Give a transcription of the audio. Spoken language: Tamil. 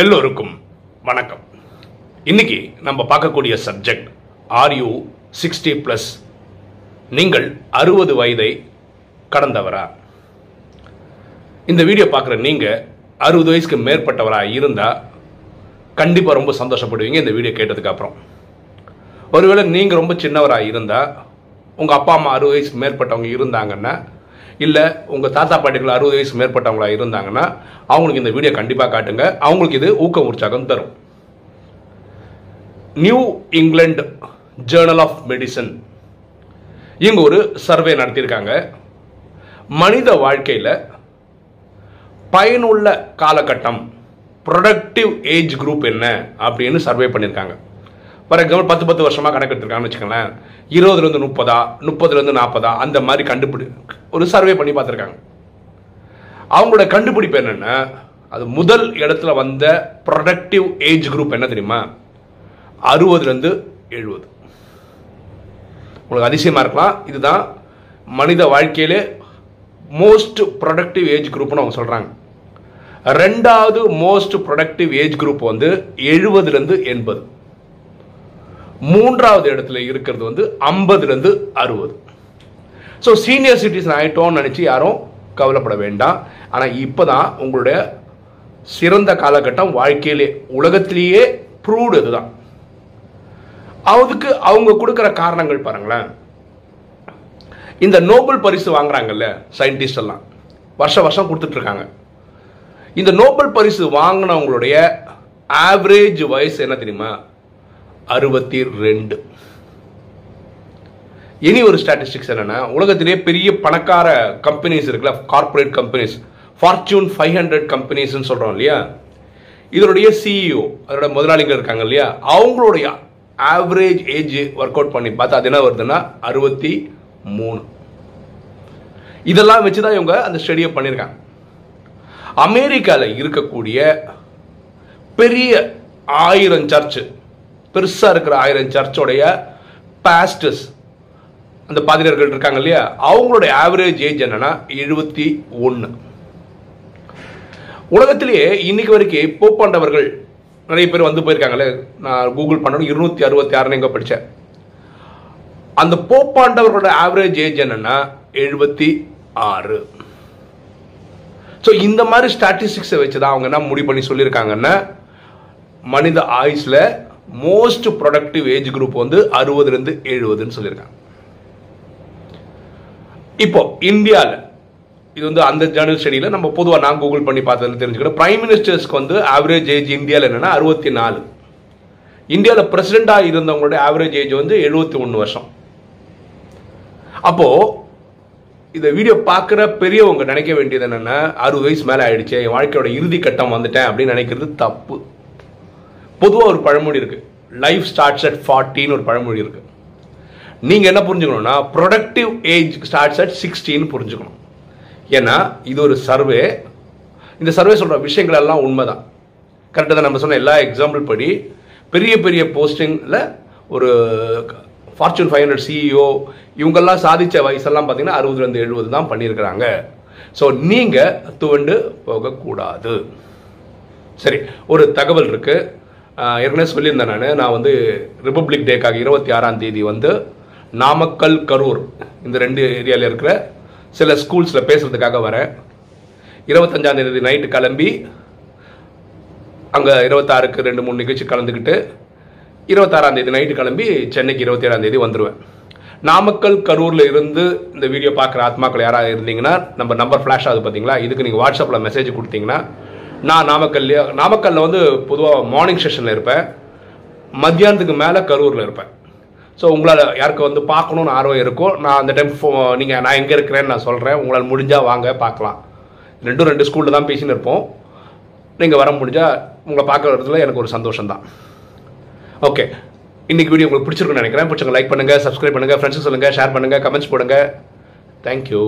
எல்லோருக்கும் வணக்கம். இன்னைக்கு நம்ம பார்க்கக்கூடிய subject are you sixty plus நீங்கள் அறுபது வயதை கடந்தவரா? இந்த வீடியோ பார்க்குற நீங்கள் அறுபது வயசுக்கு மேற்பட்டவராக இருந்தால் கண்டிப்பாக ரொம்ப சந்தோஷப்படுவீங்க இந்த வீடியோ கேட்டதுக்கப்புறம் ஒருவேளை நீங்கள் ரொம்ப சின்னவராக இருந்தால் உங்கள் அப்பா அம்மா அறுபது வயசுக்கு மேற்பட்டவங்க இருந்தாங்கன்னா இல்லை உங்கள் தாத்தா பாட்டிகள் அறுபது வயசு மேற்பட்டவங்களா இருந்தாங்கன்னா அவங்களுக்கு இந்த வீடியோ கண்டிப்பாக காட்டுங்க. அவங்களுக்கு இது ஊக்கம் உற்சாகம் தரும். New England journal of medicine இவங்க ஒரு சர்வே நடத்தியிருக்காங்க. மனித வாழ்க்கையில் பயனுள்ள காலகட்டம் ப்ரொடக்டிவ் ஏஜ் குரூப் என்ன அப்படின்னு சர்வே பண்ணியிருக்காங்க. ஃபார் எக்ஸாம்பிள் பத்து பத்து வருஷமாக கணக்கு எடுத்திருக்காங்கன்னு வச்சுக்கோங்களேன் இருபதுலேருந்து முப்பதா முப்பதுலேருந்து நாற்பதா அந்த மாதிரி கண்டுபிடி ஒரு சர்வே பண்ணி பார்த்துருக்காங்க. அவங்களோட கண்டுபிடிப்பு என்னென்னா அது முதல் இடத்துல வந்த ப்ரொடக்டிவ் ஏஜ் குரூப் என்ன தெரியுமா? அறுபதுலேருந்து எழுபது. உங்களுக்கு அதிசயமாக இருக்கலாம். இதுதான் மனித வாழ்க்கையிலே மோஸ்ட் ப்ரொடக்டிவ் ஏஜ் குரூப்னு அவங்க சொல்கிறாங்க ரெண்டாவது மோஸ்ட் ப்ரொடக்டிவ் ஏஜ் குரூப் வந்து எழுபதுலேருந்து எண்பது. மூன்றாவது இடத்துல இருக்கிறது வந்து ஐம்பதுலேருந்து அறுபது. ஸோ சீனியர் சிட்டிசன் ஆகிட்டோம்னு நினச்சி யாரும் கவலைப்பட வேண்டாம். ஆனால் இப்போ தான் உங்களுடைய சிறந்த காலகட்டம் வாழ்க்கையிலே உலகத்திலேயே ப்ரூவ்டு இதுதான். அதுக்கு அவங்க கொடுக்குற காரணங்கள் பாருங்களேன். இந்த நோபல் பரிசு வாங்குறாங்கல்ல சயின்டிஸ்ட் எல்லாம். வருஷ வருஷம் கொடுத்துட்டு இருக்காங்க. இந்த நோபல் பரிசு வாங்கினவங்களுடைய ஆவரேஜ் வயசு என்ன தெரியுமா? அறுபத்தி ரெண்டு. இனி ஒரு ஸ்டாட்டிஸ்டிக்ஸ் என்னென்னா உலகத்திலே பெரிய பணக்கார கம்பெனிஸ் இருக்குல்ல corporate companies Fortune five hundred கம்பெனிஸ்னு சொல்கிறோம் இல்லையா? இதனுடைய சிஇஓ அதோட முதலாளிகள் இருக்காங்க இல்லையா? அவங்களுடைய ஆவரேஜ் ஏஜ் ஒர்க் அவுட் பண்ணி பார்த்தா அது என்ன வருதுன்னா அறுபத்தி மூணு. இதெல்லாம் வச்சு தான் இவங்க அந்த ஸ்டடியை பண்ணியிருக்காங்க. அமெரிக்காவில் இருக்கக்கூடிய பெரிய ஆயிரம் சர்ச்சு பெருசாக இருக்கிற ஆயிரம் சர்ச்சோடைய பாஸ்டர்ஸ் அந்த பாதிரியர்கள் இருக்காங்க இல்லையா? அவங்களுடைய ஆவரேஜ் ஏஜ் என்னன்னா எழுபத்தி ஒன்று உலகத்திலேயே இன்னைக்கு வரைக்கும் போப்பாண்டவர்கள் நிறைய பேர் வந்து போயிருக்காங்களே நான் கூகுள் பண்ணணும் இருநூத்தி அறுபத்தி ஆறுன்னு எங்க படித்தேன் அந்த போப்பாண்டவர்களோட ஆவரேஜ் ஏஜ் என்னன்னா எழுபத்தி ஆறு. ஸோ இந்த மாதிரி ஸ்டாட்டிஸ்டிக்ஸை வச்சு தான் அவங்க என்ன முடிவு பண்ணி சொல்லியிருக்காங்கன்னா மனித ஆயுஸில் மோஸ்ட் ப்ரொடக்டிவ் ஏஜ் குரூப் வந்து அறுபதுலேருந்து எழுபதுன்னு சொல்லியிருக்காங்க. இப்போ இந்தியாவில் இது வந்து அந்த ஜேர்னல் ஸ்டடியில் நம்ம பொதுவாக நான் கூகுள் பண்ணி பார்த்ததில் தெரிஞ்சுக்கிறோம் பிரைம் மினிஸ்டர்ஸ்க்கு வந்து ஆவரேஜ் ஏஜ் இந்தியாவில் என்னென்னா அறுபத்தி நாலு இந்தியாவில் பிரசிடெண்ட்டாக இருந்தவங்களுடைய ஆவரேஜ் ஏஜ் வந்து எழுபத்தி ஒன்று வருஷம். அப்போது இந்த வீடியோ பார்க்குற பெரியவங்க நினைக்க வேண்டியது என்னென்னா அறுபது வயசு மேலே ஆயிடுச்சு என் வாழ்க்கையோட இறுதி கட்டம் வந்துட்டேன் அப்படின்னு நினைக்கிறது தப்பு. பொதுவாக ஒரு பழமொழி இருக்குது லைஃப் ஸ்டார்ட்ஸ் அட் ஃபார்ட்டின்னு ஒரு பழமொழி இருக்குது நீங்கள் என்ன புரிஞ்சுக்கணும்னா ப்ரொடக்டிவ் ஏஜ் ஸ்டார்ட்ஸ் அட் சிக்ஸ்டின்னு புரிஞ்சுக்கணும். ஏன்னா இது ஒரு சர்வே இந்த சர்வே சொல்கிற விஷயங்கள் எல்லாம் உண்மை தான் கரெக்டாக தான் நம்ம சொன்ன எல்லா எக்ஸாம்பிள் படி பெரிய பெரிய போஸ்டிங்கில் ஒரு ஃபார்ச்சூன் ஃபைவ் ஹண்ட்ரட் சிஇஓ இவங்கெல்லாம் சாதித்த வயசெல்லாம் பார்த்தீங்கன்னா அறுபதுலேருந்து எழுபது தான் பண்ணியிருக்கிறாங்க. ஸோ நீங்கள் துவண்டு போகக்கூடாது. சரி ஒரு தகவல் இருக்குது ஏற்கனவே சொல்லியிருந்தேன் நான். நான் வந்து ரிப்பப்ளிக் டேக்காக இருபத்தி ஆறாம் தேதி வந்து நாமக்கல் கரூர் இந்த ரெண்டு ஏரியாவில் இருக்கிற சில ஸ்கூல்ஸில் பேசுகிறதுக்காக வரேன். இருபத்தஞ்சாம் தேதி நைட்டு கிளம்பி அங்கே இருபத்தாறுக்கு ரெண்டு மூணு நிகழ்ச்சி கலந்துக்கிட்டு இருபத்தாறாம் தேதி நைட்டு கிளம்பி சென்னைக்கு இருபத்தி ஏழாம் தேதி வந்துடுவேன் நாமக்கல் கரூரில் இருந்து இந்த வீடியோ பார்க்குற ஆத்மாக்கள் யாராவது இருந்தீங்கன்னா நம்ம நம்பர் ஃப்ளாஷ் ஆகுது பார்த்தீங்களா இதுக்கு நீங்கள் வாட்ஸ்அப்பில் மெசேஜ் கொடுத்தீங்கன்னா நான் நாமக்கல்லையே நாமக்கல்லில் வந்து பொதுவாக மார்னிங் செஷனில் இருப்பேன். மத்தியானத்துக்கு மேலே கரூரில் இருப்பேன். ஸோ உங்களால் யாருக்கு வந்து பார்க்கணுன்னு ஆர்வம் இருக்கோ நான் அந்த டைம் ஃபோ நீங்கள் நான் எங்கே இருக்கிறேன்னு நான் சொல்கிறேன் உங்களால் முடிஞ்சால் வாங்க பார்க்கலாம். ரெண்டும் ரெண்டு ஸ்கூலில் தான் பேசின்னு இருப்போம். நீங்கள் வர முடிஞ்சால் உங்களை பார்க்குறதுல எனக்கு ஒரு சந்தோஷம் தான் ஓகே இன்னைக்கு வீடியோ உங்களுக்கு பிடிச்சிருக்குன்னு நினைக்கிறேன். பிடிச்சவங்க லைக் பண்ணுங்கள் சப்ஸ்கிரைப் பண்ணுங்கள் ஃப்ரெண்ட்ஸுக்கு சொல்லுங்கள் ஷேர் பண்ணுங்கள் கமெண்ட்ஸ் போடுங்க. தேங்க்யூ